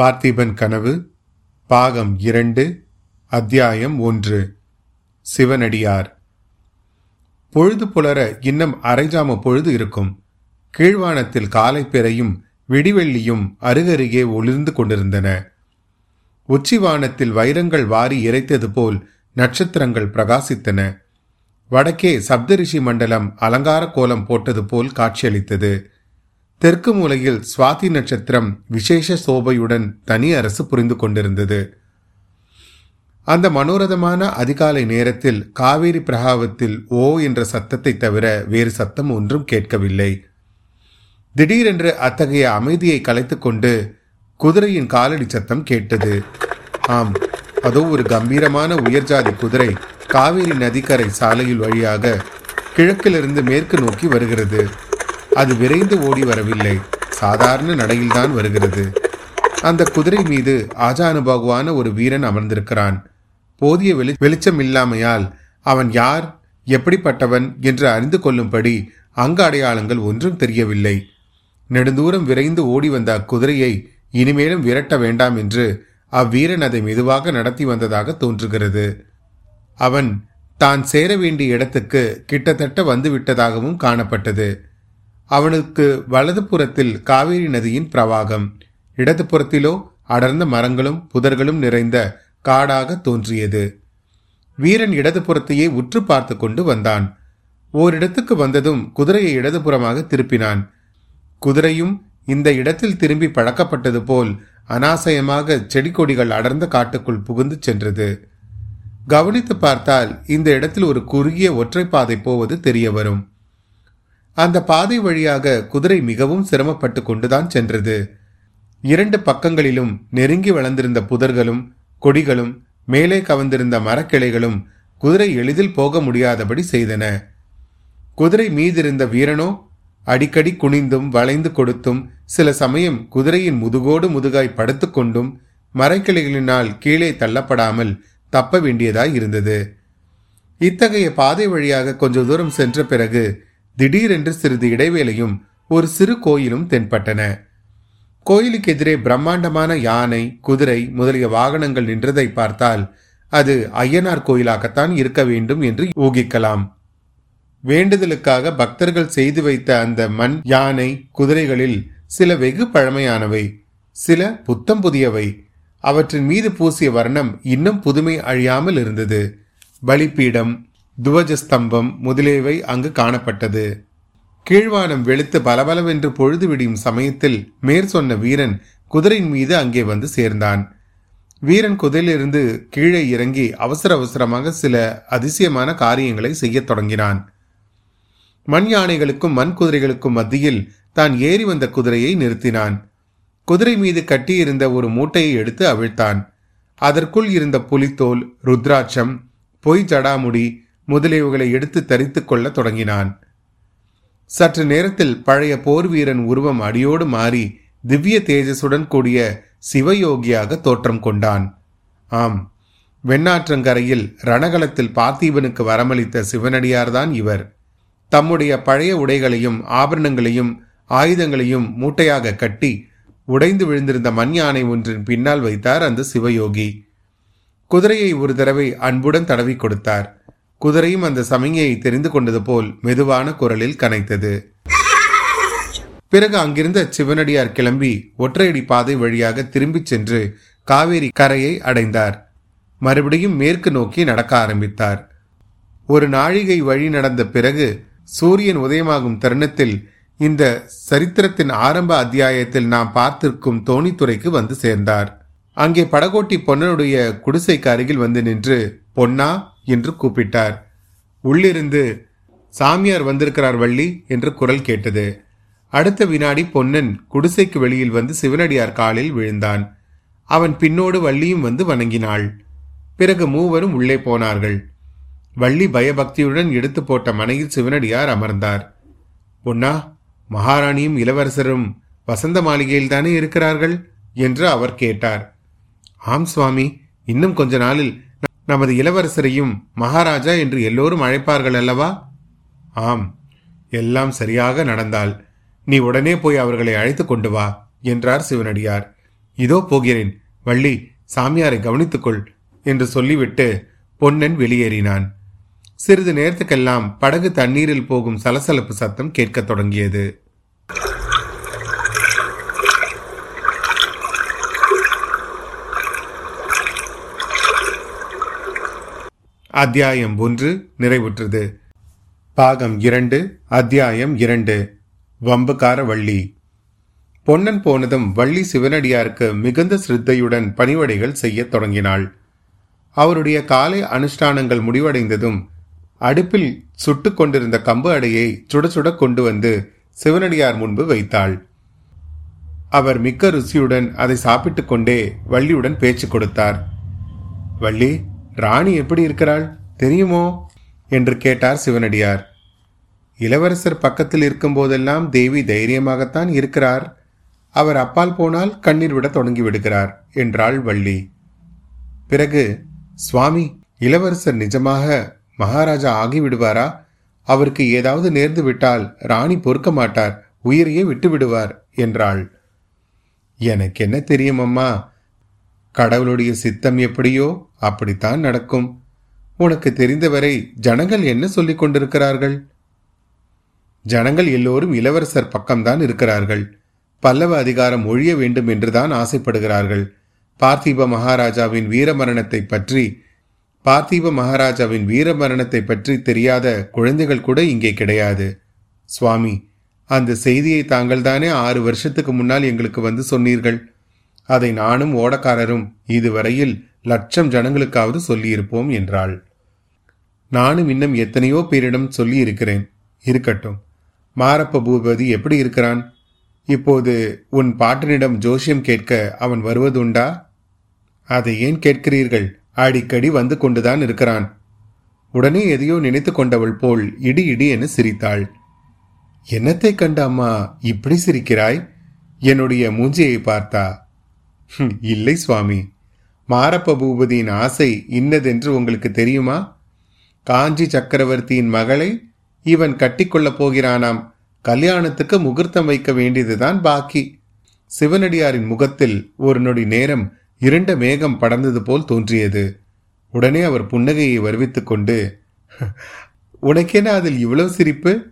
பார்த்திபன் கனவு பாகம் இரண்டு அத்தியாயம் ஒன்று. சிவனடியார். பொழுது புலர இன்னும் அரைஜாம பொழுது இருக்கும். கீழ்வானத்தில் காலை பிறையும் விடிவெள்ளியும் அருகருகே ஒளிர்ந்து கொண்டிருந்தன. உச்சிவானத்தில் வைரங்கள் வாரி இறைத்தது போல் நட்சத்திரங்கள் பிரகாசித்தன. வடக்கே சப்தரிஷி மண்டலம் அலங்கார கோலம் போட்டது போல் காட்சியளித்தது. தெற்கு மூலையில் சுவாதி நட்சத்திரம் விசேஷ சோபையுடன் தனி அரசு புரிந்து கொண்டிருந்தது. அந்த மனோரதமான அதிகாலை நேரத்தில் காவேரி பிரகாவத்தில் ஓ என்ற சத்தத்தை தவிர வேறு சத்தம் ஒன்றும் கேட்கவில்லை. திடீரென்று அத்தகைய அமைதியை கலைத்துக்கொண்டு குதிரையின் காலடி சத்தம் கேட்டது. ஆம் அதோ ஒரு கம்பீரமான உயர்ஜாதி குதிரை காவேரி நதிக்கரை சாலையில் வழியாக கிழக்கிலிருந்து மேற்கு நோக்கி வருகிறது. அது விரைந்து ஓடி வரவில்லை. சாதாரண நடையில்தான் வருகிறது. அந்த குதிரை மீது ஆஜானுபாகுவான ஒரு வீரன் அமர்ந்திருக்கிறான். போதிய வெளி வெளிச்சம் இல்லாமையால் அவன் யார் எப்படிப்பட்டவன் என்று அறிந்து கொள்ளும்படி அங்க அடையாளங்கள் ஒன்றும் தெரியவில்லை. நெடுந்தூரம் விரைந்து ஓடி வந்த அக்குதிரையை இனிமேலும் விரட்ட வேண்டாம் என்று அவ்வீரன் அதை மெதுவாக நடத்தி வந்ததாக தோன்றுகிறது. அவன் தான் சேர வேண்டிய இடத்துக்கு கிட்டத்தட்ட வந்துவிட்டதாகவும் காணப்பட்டது. அவனுக்கு வலது புறத்தில் காவேரி நதியின் பிரவாகம். இடது புறத்திலோ அடர்ந்த மரங்களும் புதர்களும் நிறைந்த காடாக தோன்றியது. வீரன் இடது புறத்தையே உற்று பார்த்து கொண்டு வந்தான். ஓரிடத்துக்கு வந்ததும் குதிரையை இடதுபுறமாக திருப்பினான். குதிரையும் இந்த இடத்தில் திரும்பி பழக்கப்பட்டது போல் அனாசயமாக செடி கொடிகள் அடர்ந்த காட்டுக்குள் புகுந்து சென்றது. கவனித்து பார்த்தால் இந்த இடத்தில் ஒரு குறுகிய ஒற்றை பாதை போவது தெரிய வரும் அந்த பாதை வழியாக குதிரை மிகவும் சிரமப்பட்டு கொண்டுதான் சென்றது. இரண்டு பக்கங்களிலும் நெருங்கி வளர்ந்திருந்த புதர்களும் கொடிகளும் மேலே கவர்ந்திருந்த மரக்கிளைகளும் குதிரை எளிதில் போக முடியாதபடி செய்தன. குதிரை மீதிருந்த வீரனோ அடிக்கடி குனிந்தும் வளைந்து கொடுத்தும் சில சமயம் குதிரையின் முதுகோடு முதுகாய் படுத்துக்கொண்டும் மரக்கிளைகளினால் கீழே தள்ளப்படாமல் தப்ப வேண்டியதாய் இருந்தது. இத்தகைய பாதை வழியாக கொஞ்ச தூரம் சென்ற பிறகு திடீரென்று சிறிது இடைவேளையும் ஒரு சிறு கோயிலும் தென்பட்டன. கோயிலுக்கு எதிரே பிரம்மாண்டமான யானை குதிரை முதலிய வாகனங்கள் நின்றதை பார்த்தால் அது ஐயனார் கோயிலாகத்தான் இருக்க வேண்டும் என்று ஊகிக்கலாம். வேண்டுதலுக்காக பக்தர்கள் செய்து வைத்த அந்த மண் யானை குதிரைகளில் சில வெகு பழமையானவை சில புத்தம் புதியவை. அவற்றின் மீது பூசிய வர்ணம் இன்னும் புதுமை அழியாமல் இருந்தது. பலிப்பீடம் துவஜஸ்தம்பம் முதலியவை அங்கு காணப்பட்டது. கீழ்வானம் வெளுத்து பலபலவென்று பொழுது விடியும் சமயத்தில் மேற் சொன்ன வீரன் குதிரையின் மீது அங்கே வந்து சேர்ந்தான். வீரன் குதிரையிலிருந்து கீழே இறங்கி அவசர அவசரமாக சில அதிசயமான காரியங்களை செய்யத் தொடங்கினான். மண் யானைகளுக்கும் மண் குதிரைகளுக்கும் மத்தியில் தான் ஏறி வந்த குதிரையை நிறுத்தினான். குதிரை மீது கட்டியிருந்த ஒரு மூட்டையை எடுத்து அவிழ்த்தான். அதற்குள் இருந்த புலித்தோல் ருத்ராட்சம் பொய் ஜடாமுடி முதலியவைகளை எடுத்து தரித்துக் கொள்ள தொடங்கினான். சற்று நேரத்தில் பழைய போர் வீரன் உருவம் அடியோடு மாறி திவ்ய தேஜசுடன் கூடிய சிவயோகியாக தோற்றம் கொண்டான். ஆம் வெண்ணாற்றங்கரையில் ரணகலத்தில் பார்த்தீபனுக்கு வரமளித்த சிவனடியார்தான் இவர். தம்முடைய பழைய உடைகளையும் ஆபரணங்களையும் ஆயுதங்களையும் மூட்டையாக கட்டி உடைந்து விழுந்திருந்த மண் யானை ஒன்றின் பின்னால் வைத்தார் அந்த சிவயோகி. குதிரையை ஒரு தடவை அன்புடன் தடவி கொடுத்தார். குதிரையும் அந்த சமிகையை தெரிந்து கொண்டது போல் மெதுவான குரலில் கனைத்தது. பிறகு அங்கிருந்த சிவனடியார் கிளம்பி ஒற்றையடி பாதை வழியாக திரும்பிச் சென்று காவேரி கரையை அடைந்தார். மறுபடியும் மேற்கு நோக்கி நடக்க ஆரம்பித்தார். ஒரு நாழிகை வழி நடந்த பிறகு சூரியன் உதயமாகும் தருணத்தில் இந்த சரித்திரத்தின் ஆரம்ப அத்தியாயத்தில் நாம் பார்த்திருக்கும் தோணித்துறைக்கு வந்து சேர்ந்தார். அங்கே படகோட்டி பொன்னனுடைய குடிசைக்கு அருகில் வந்து நின்று பொன்னா என்று கூப்பிட்டார். உள்ளிருந்து சாமியார் வந்திருக்கிறார் வள்ளி என்று குரல் கேட்டது. அடுத்த வினாடி பொன்னன் குடிசைக்கு வெளியில் வந்து சிவனடியார் காலில் விழுந்தான். அவன் பின்னோடு வள்ளியும் வந்து வணங்கினாள். பிறகு மூவரும் உள்ளே போனார்கள். வள்ளி பயபக்தியுடன் எடுத்து போட்ட மனையில் சிவனடியார் அமர்ந்தார். பொன்னா மகாராணியும் இளவரசரும் வசந்த மாளிகையில் தானே இருக்கிறார்கள்? என்று அவர் கேட்டார். ஆம் சுவாமி. இன்னும் கொஞ்ச நாளில் நமது இளவரசரையும் மகாராஜா என்று எல்லோரும் அழைப்பார்கள் அல்லவா? ஆம் எல்லாம் சரியாக நடந்தால் நீ உடனே போய் அவர்களை அழைத்து கொண்டு வா என்றார் சிவனடியார். இதோ போகிறேன் வள்ளி சாமியாரை கவனித்துக்கொள் என்று சொல்லிவிட்டு பொன்னன் வெளியேறினான். சிறிது நேரத்துக்கெல்லாம் படகு தண்ணீரில் போகும் சலசலப்பு சத்தம் கேட்கத் தொடங்கியது. அத்தியாயம் ஒன்று நிறைவுற்றது. பாகம் இரண்டு அத்தியாயம் இரண்டு. வம்புக்கார வள்ளி பொன்னன் போனதும் வள்ளி சிவனடியாருக்கு மிகுந்த சிரத்தையுடன் பணிவடைகள் செய்யத் தொடங்கினாள். அவருடைய காலை அனுஷ்டானங்கள் முடிவடைந்ததும் அடுப்பில் சுட்டு கொண்டிருந்த கம்பு அடையை சுட சுட கொண்டு வந்து சிவனடியார் முன்பு வைத்தாள். அவர் மிக்க ருசியுடன் அதை சாப்பிட்டுக் கொண்டே வள்ளியுடன் பேச்சு கொடுத்தார். வள்ளி ராணி எப்படி இருக்கிறாள்? தெரியுமோ? என்று கேட்டார் சிவனடியார். இளவரசர் பக்கத்தில் இருக்கும் போதெல்லாம் தேவி தைரியமாகத்தான் இருக்கிறார். அவர் அப்பால் போனால் கண்ணீர் விட தொடங்கி விடுகிறார் என்றாள் வள்ளி. பிறகு சுவாமி இளவரசர் நிஜமாக மகாராஜா ஆகிவிடுவாரா? அவருக்கு ஏதாவது நேர்ந்து விட்டால் ராணி பொறுக்க மாட்டார் உயிரையே விட்டு விடுவார் என்றாள். எனக்கு என்ன தெரியும் அம்மா? கடவுளுடைய சித்தம் எப்படியோ அப்படித்தான் நடக்கும். உனக்கு தெரிந்தவரை ஜனங்கள் என்ன சொல்லிக் கொண்டிருக்கிறார்கள்? ஜனங்கள் எல்லோரும் இளவரசர் பக்கம்தான் இருக்கிறார்கள். பல்லவ அதிகாரம் ஒழிய வேண்டும் என்றுதான் ஆசைப்படுகிறார்கள். பார்த்திப மகாராஜாவின் வீரமரணத்தை பற்றி பார்த்திப மகாராஜாவின் வீரமரணத்தை பற்றி தெரியாத குழந்தைகள் கூட இங்கே கிடையாது. சுவாமி அந்த செய்தியை தாங்கள் தானே ஆறு வருஷத்துக்கு முன்னால் எங்களுக்கு வந்து சொன்னீர்கள்? அதை நானும் ஓடக்காரரும் இதுவரையில் லட்சம் ஜனங்களுக்காவது சொல்லியிருப்போம் என்றாள். நானும் இன்னும் எத்தனையோ பேரிடம் சொல்லி இருக்கிறேன் இருக்கட்டும். மாரப்ப பூபதி எப்படி இருக்கிறான்? இப்போது உன் பாட்டனிடம் ஜோஷியம் கேட்க அவன் வருவதுண்டா? அதை ஏன் கேட்கிறீர்கள்? அடிக்கடி வந்து கொண்டுதான் இருக்கிறான். உடனே எதையோ நினைத்து கொண்டவள் போல் இடி இடி என சிரித்தாள். என்னத்தை கண்ட அம்மா இப்படி சிரிக்கிறாய்? என்னுடைய மூஞ்சியை பார்த்தா இல்லை சுவாமி. மாரப்ப பூபதியின் ஆசை இன்னதென்று உங்களுக்கு தெரியுமா? காஞ்சி சக்கரவர்த்தியின் மகளை இவன் கட்டிக்கொள்ளப் போகிறானாம். கல்யாணத்துக்கு முகூர்த்தம் வைக்க வேண்டியதுதான் பாக்கி. சிவனடியாரின் முகத்தில் ஒரு நொடி நேரம் இருண்ட மேகம் படர்ந்தது போல் தோன்றியது. உடனே அவர் புன்னகையை வருவித்துக் கொண்டு உனக்கென அதில் இவ்வளவு சிரிப்பு?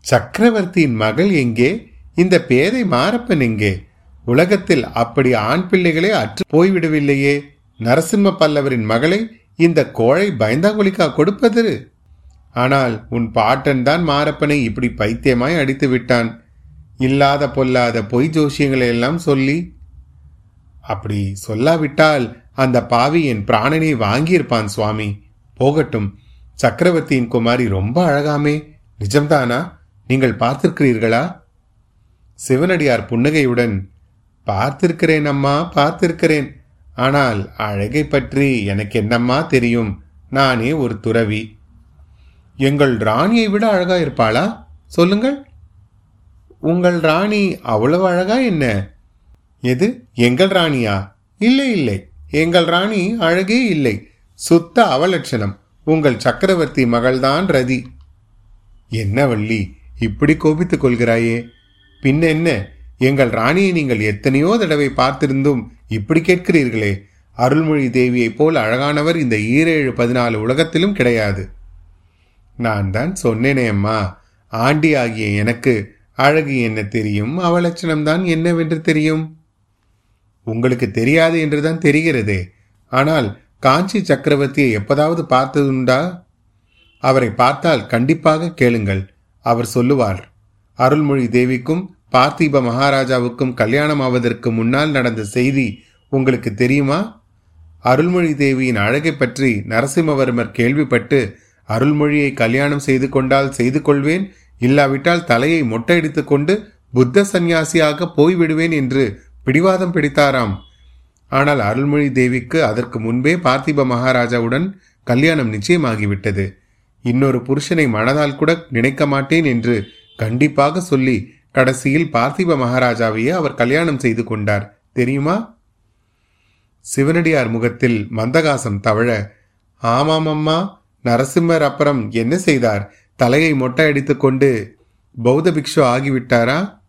சக்கரவர்த்தியின் மகள் எங்கே? இந்த பேதை மாரப்பன் எங்கே? உலகத்தில் அப்படி ஆண் பிள்ளைகளே அற்று போய்விடவில்லையே. நரசிம்ம பல்லவரின் மகளை இந்த கோழை பயந்தாங்குழிக்கா கொடுப்பது? ஆனால் உன் பாட்டன் தான் மாரப்பனை இப்படி பைத்தியமாய் அடித்து விட்டான். இல்லாத பொல்லாத பொய் ஜோசியங்களை எல்லாம் சொல்லி. அப்படி சொல்லாவிட்டால் அந்த பாவி என் பிராணனை வாங்கியிருப்பான் சுவாமி. போகட்டும் சக்கரவர்த்தியின் குமாரி ரொம்ப அழகாமே. நிஜம்தானா? நீங்கள் பார்த்திருக்கிறீர்களா? சிவனடியார் புன்னகையுடன் பார்த்திருக்கிறேன் அம்மா பார்த்திருக்கிறேன். ஆனால் அழகை பற்றி எனக்கு என்னம்மா தெரியும்? நானே ஒரு துறவி. எங்கள் ராணியை விட அழகா இருப்பாளா? சொல்லுங்கள். உங்கள் ராணி அவ்வளவு அழகா என்ன? எது? எங்கள் ராணியா? இல்லை இல்லை. எங்கள் ராணி அழகே இல்லை. சுத்த அவலட்சணம். உங்கள் சக்கரவர்த்தி மகள்தான் ரதி. என்ன வள்ளி இப்படி கோபித்துக் கொள்கிறாயே? பின்ன என்ன எங்கள் ராணியை நீங்கள் எத்தனையோ தடவை பார்த்திருந்தும் இப்படி கேட்கிறீர்களே. அருள்மொழி தேவியைப் போல் அழகானவர் இந்த ஈரேழு பதினாலு உலகத்திலும் கிடையாது. நான் தான் சொன்னேனே அம்மா. ஆண்டி ஆகிய எனக்கு அழகு என்ன தெரியும்? அவலட்சணம்தான் என்னவென்று தெரியும்? உங்களுக்கு தெரியாது என்றுதான் தெரிகிறதே. ஆனால் காஞ்சி சக்கரவர்த்தியை எப்பதாவது பார்த்ததுண்டா? அவரை பார்த்தால் கண்டிப்பாக கேளுங்கள். அவர் சொல்லுவார் அருள்மொழி தேவிக்கும் பார்த்திப மகாராஜாவுக்கும் கல்யாணம் ஆவதற்கு முன்னால் நடந்த செய்தி உங்களுக்கு தெரியுமா? அருள்மொழி தேவியின் அழகை பற்றி நரசிம்மவர்மர் கேள்விப்பட்டு அருள்மொழியை கல்யாணம் செய்து கொண்டால் செய்து கொள்வேன் இல்லாவிட்டால் தலையை மொட்டையடித்துக் கொண்டு புத்த சந்நியாசியாக போய்விடுவேன் என்று பிடிவாதம் பிடித்தாராம். ஆனால் அருள்மொழி தேவிக்கு அதற்கு முன்பே பார்த்திப மகாராஜாவுடன் கல்யாணம் நிச்சயமாகிவிட்டது. இன்னொரு புருஷனை மனதால் கூட நினைக்க மாட்டேன் என்று கண்டிப்பாக சொல்லி கடைசியில் பார்த்திப மகாராஜாவையே அவர் கல்யாணம் செய்து கொண்டார். தெரியுமா? சிவனடியார் முகத்தில் மந்தகாசம் தவழ ஆமாம் அம்மா நரசிம்மர் அப்புறம் என்ன செய்தார்? தலையை மொட்டை அடித்துக்கொண்டு பௌத்த பிக்ஷு ஆகிவிட்டாரா?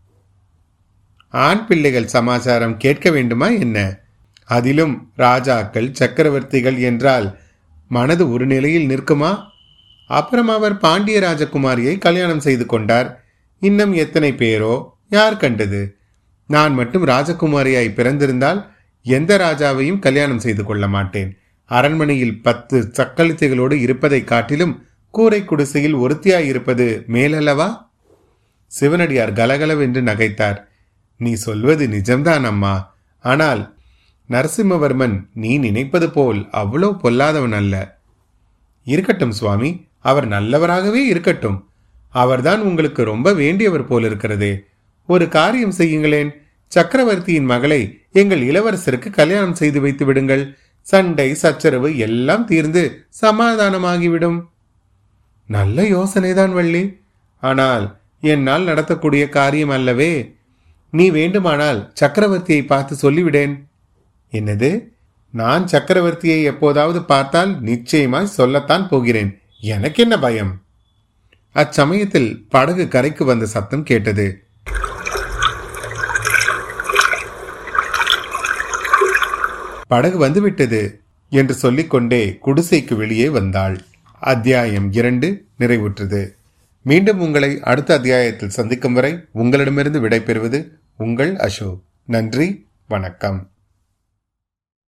ஆண் பிள்ளைகள் சமாச்சாரம் கேட்க வேண்டுமா என்ன? அதிலும் ராஜாக்கள் சக்கரவர்த்திகள் என்றால் மனது ஒரு நிலையில் நிற்குமா? அப்புறம் அவர் பாண்டிய ராஜகுமாரியை கல்யாணம் செய்து கொண்டார். இன்னும் எத்தனை பேரோ யார் கண்டது? நான் மட்டும் ராஜகுமாரியாய் பிறந்திருந்தால் எந்த ராஜாவையும் கல்யாணம் செய்து கொள்ள மாட்டேன். அரண்மனையில் பத்து சக்களித்தைகளோடு இருப்பதை காட்டிலும் கூரை குடிசையில் ஒருத்தியாய் இருப்பது மேலல்லவா? சிவனடியார் கலகலவென்று நகைத்தார். நீ சொல்வது நிஜம்தான் அம்மா. ஆனால் நரசிம்மவர்மன் நீ நினைப்பது போல் அவ்வளோ பொல்லாதவன் அல்ல. இருக்கட்டும் சுவாமி அவர் நல்லவராகவே இருக்கட்டும். அவர்தான் உங்களுக்கு ரொம்ப வேண்டியவர் போல் இருக்கிறதே ஒரு காரியம் செய்யுங்களேன். சக்கரவர்த்தியின் மகளை எங்கள் இளவரசருக்கு கல்யாணம் செய்து வைத்து விடுங்கள். சண்டை சச்சரவு எல்லாம் தீர்ந்து சமாதானமாகிவிடும். நல்ல யோசனைதான் வள்ளி. ஆனால் என்னால் நடத்தக்கூடிய காரியம் அல்லவே. நீ வேண்டுமானால் சக்கரவர்த்தியை பார்த்து சொல்லிவிடேன். என்னது? நான் சக்கரவர்த்தியை எப்போதாவது பார்த்தால் நிச்சயமாய் சொல்லத்தான் போகிறேன். எனக்கு என்ன பயம்? அச்சமயத்தில் படகு கரைக்கு வந்த சத்தம் கேட்டது. படகு வந்துவிட்டது என்று சொல்லிக்கொண்டே குடிசைக்கு வெளியே வந்தாள். அத்தியாயம் இரண்டு நிறைவுற்றது. மீண்டும் உங்களை அடுத்த அத்தியாயத்தில் சந்திக்கும் வரை உங்களிடமிருந்து விடைபெறுவது உங்கள் அசோக். நன்றி வணக்கம்.